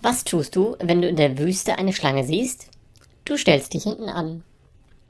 Was tust du, wenn du in der Wüste eine Schlange siehst? Du stellst dich hinten an.